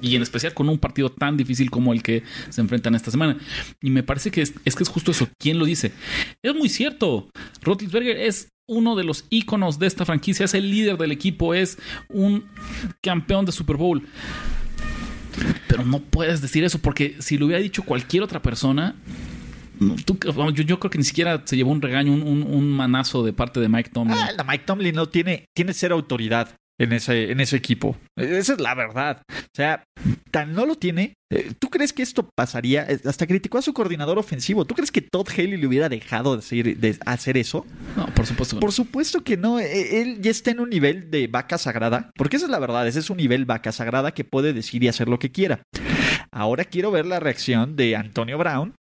Y en especial con un partido tan difícil como el que se enfrentan esta semana. Y me parece que es, que es justo eso. ¿Quién lo dice? Es muy cierto. Roethlisberger es uno de los íconos de esta franquicia, es el líder del equipo, es un campeón de Super Bowl. Pero no puedes decir eso porque si lo hubiera dicho cualquier otra persona, tú- yo, creo que ni siquiera se llevó un regaño, un, un- un manazo de parte de Mike Tomlin. Ah, la Mike Tomlin no tiene, tiene cero autoridad en ese, en ese equipo. Esa es la verdad. O sea, tan no lo tiene. Eh, ¿Tú crees que esto pasaría? Eh, Hasta criticó a su coordinador ofensivo. ¿Tú crees que Todd Haley le hubiera dejado de hacer, de hacer eso? No, por supuesto. Por supuesto que no. Eh, Él ya está en un nivel de vaca sagrada. Porque esa es la verdad. Ese es un nivel vaca sagrada que puede decir y hacer lo que quiera. Ahora quiero ver la reacción de Antonio Brown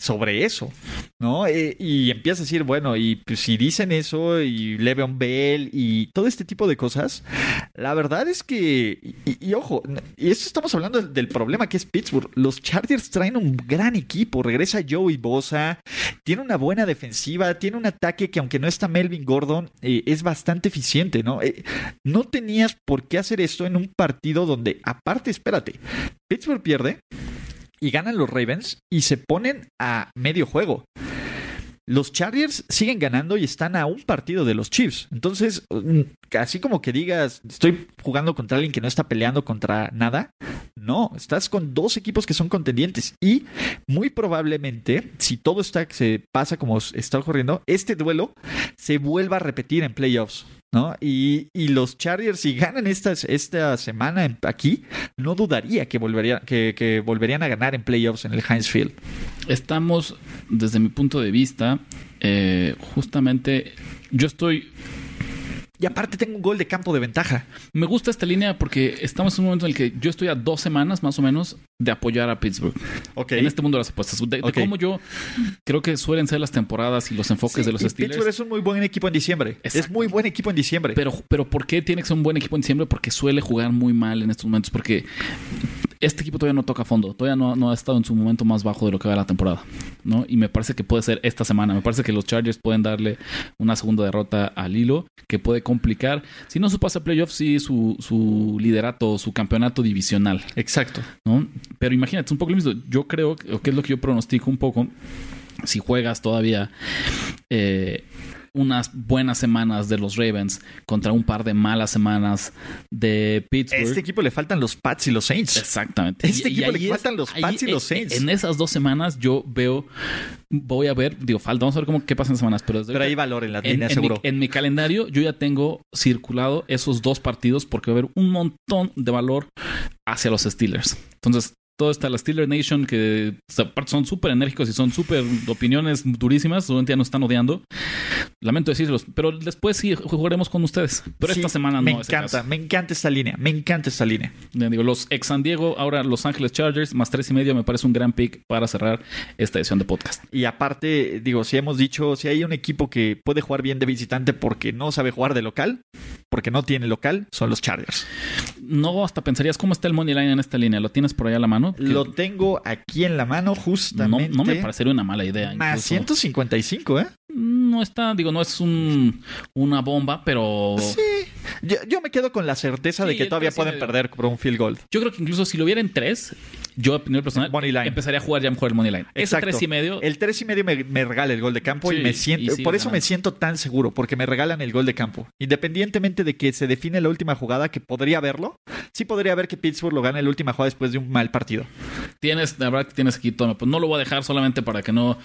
sobre eso, ¿no? Eh, y empieza a decir, bueno, y pues, si dicen eso, y Le'Veon Bell, y todo este tipo de cosas, la verdad es que, y, y ojo, y esto estamos hablando del, problema que es Pittsburgh, los Chargers traen un gran equipo, regresa Joey Bosa, tiene una buena defensiva, tiene un ataque que aunque no está Melvin Gordon, eh, es bastante eficiente, ¿no? Eh, no tenías por qué hacer esto en un partido donde, aparte, espérate, Pittsburgh pierde y ganan los Ravens y se ponen a medio juego. Los Chargers siguen ganando y están a un partido de los Chiefs. Entonces, mm, así como que digas, estoy jugando contra alguien que no está peleando contra nada. No, estás con dos equipos que son contendientes. Y muy probablemente, si todo está, se pasa como está ocurriendo, este duelo se vuelva a repetir en playoffs. ¿No? Y, y los Chargers, si ganan esta, esta semana aquí, no dudaría que, volvería, que, que volverían a ganar en playoffs en el Heinz Field. Estamos, desde mi punto de vista, eh, justamente yo estoy Y aparte tengo un gol de campo de ventaja. Me gusta esta línea porque estamos en un momento en el que yo estoy a dos semanas más o menos de apoyar a Pittsburgh. Ok. En este mundo de las apuestas. De, cómo yo creo que suelen ser las temporadas y los enfoques Sí, de los Steelers. Pittsburgh es un muy buen equipo en diciembre. Es muy buen equipo en diciembre. Pero, pero ¿por qué tiene que ser un buen equipo en diciembre? Porque suele jugar muy mal en estos momentos. Porque este equipo todavía no toca fondo. Todavía no, no ha estado en su momento más bajo de lo que va la temporada. ¿no? Y me parece que puede ser esta semana. Me parece que los Chargers pueden darle una segunda derrota al hilo que puede complicar, si no su pase a playoffs, sí su, su liderato, su campeonato divisional. Exacto. ¿no? Pero imagínate, es un poco lo mismo. Yo creo que es lo que yo pronostico un poco. Si juegas todavía eh, unas buenas semanas de los Ravens contra un par de malas semanas de A Pittsburgh. este equipo le faltan los Pats y los Saints. Exactamente. Este Y- y equipo le es- faltan los ahí, Pats y los eh, Saints. En esas dos semanas yo veo, voy a ver, digo, falta, vamos a ver cómo qué pasa en semanas, pero Pero hay valor en la en, línea, en mi, seguro. en mi calendario yo ya tengo circulado esos dos partidos porque va a haber un montón de valor hacia los Steelers. Entonces, todo está la Steeler Nation que aparte son súper enérgicos y son súper opiniones durísimas, seguramente ya nos están odiando. Lamento decirlos, pero después sí jugaremos con ustedes. Pero Sí, esta semana me no el encanta, caso. me encanta esta línea, me encanta esta línea. Digo, los ex San Diego, ahora Los Ángeles Chargers, más tres y medio, me parece un gran pick para cerrar esta edición de podcast. Y aparte, digo, si hemos dicho, si hay un equipo que puede jugar bien de visitante porque no sabe jugar de local, porque no tiene local, son los Chargers. No, hasta pensarías cómo está el money line en esta línea. ¿Lo tienes por allá a la mano? Lo tengo aquí en la mano no, justamente. no me parecería una mala idea. Más incluso. 155, ¿eh? No está, digo, no es un, una bomba, pero Sí. Yo, yo me quedo con la certeza de que todavía tres pueden perder por un field goal. yo creo que incluso si lo hubiera en tres, yo a opinión personal empezaría a jugar ya mejor el money line. Ese Exacto. tres y medio, El 3 y medio me, me regala el gol de campo y me siento, y por eso me siento tan seguro, porque me regalan el gol de campo. Independientemente de que se define la última jugada, que podría verlo, sí podría ver que Pittsburgh lo gane en la última jugada después de un mal partido. tienes, la verdad que tienes aquí todo. Pues no lo voy a dejar solamente para que no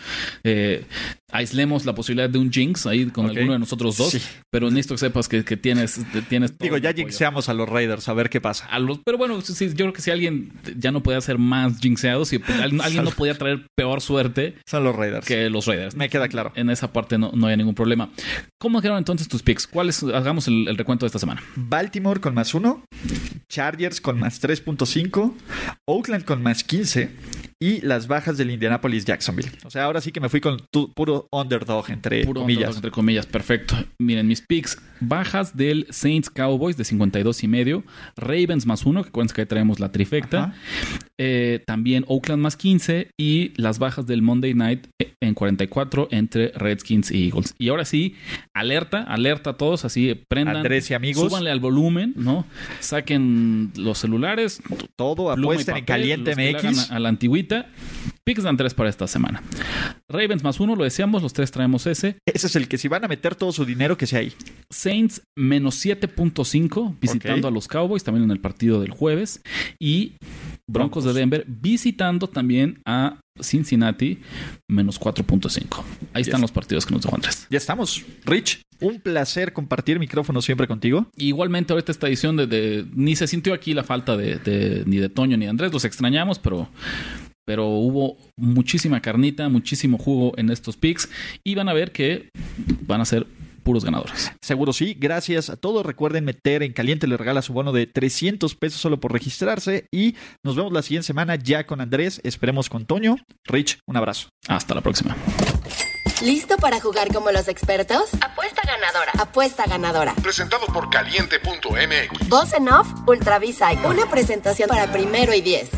eh, aislemos la posibilidad de un jinx ahí con alguno de nosotros dos. Sí. Pero necesito que sepas que, que tienes, tienes todo Digo, ya jinxeamos a los Raiders, a ver qué pasa. A los- pero bueno, sí, yo creo que si alguien ya no podía ser más jinxeado, si alguien, alguien no podía traer peor suerte Son los Raiders. que los Raiders. Me queda claro. En esa parte no, no hay ningún problema. ¿Cómo quedaron entonces tus picks? ¿Cuáles? Hagamos el, el recuento de esta semana. Baltimore con más uno, Chargers con más 3.5, Oakland con más 15 y las bajas del Indianapolis Jacksonville. O sea, ahora sí que me fui con tu, puro underdog entre Puro comillas. underdog, entre comillas, perfecto. Miren, mis picks, bajas del Saints Cowboys de 52 y medio, Ravens más uno, que acuérdense que ahí traemos la trifecta. Eh, también Oakland más 15 y las bajas del Monday Night en 44 entre Redskins y Eagles. Y ahora sí, alerta, alerta a todos, así prendan, Andrés y amigos. súbanle al volumen, ¿no? Saquen los celulares, Todo apuesten en Caliente MX. hagan A, a la antigüita. Picks de Andrés para esta semana. Ravens más uno, lo deseamos, los tres traemos ese. Ese es el que si van a meter todo su dinero, que sea ahí. Saints menos 7.5 visitando a los Cowboys también en el partido del jueves y Broncos, de Denver visitando también a Cincinnati menos 4.5. Ahí están los partidos que nos dejó Andrés. Ya estamos. Rich, un placer compartir micrófono siempre contigo. Igualmente ahorita esta edición de, de- ni se sintió aquí la falta de, de- ni de Toño ni de Andrés, los extrañamos, pero pero hubo muchísima carnita, muchísimo jugo en estos picks y van a ver que van a ser puros ganadores. Seguro sí. Gracias a todos. Recuerden meter en Caliente le regala su bono de 300 pesos solo por registrarse. Y nos vemos la siguiente semana ya con Andrés. Esperemos con Toño. Rich, un abrazo. Hasta la próxima. ¿Listo para jugar como los expertos? Apuesta ganadora. Apuesta ganadora. Presentado por caliente.mx. Voz en off, Ultra V-Cycle. Una presentación para primero y diez.